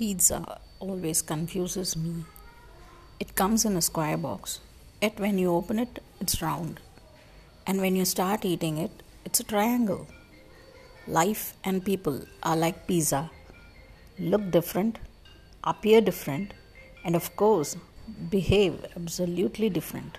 Pizza always confuses me. It comes in a square box, yet when you open it, it's round. And when you start eating it, it's a triangle. Life and people are like pizza look different, appear different, and of course, behave absolutely different.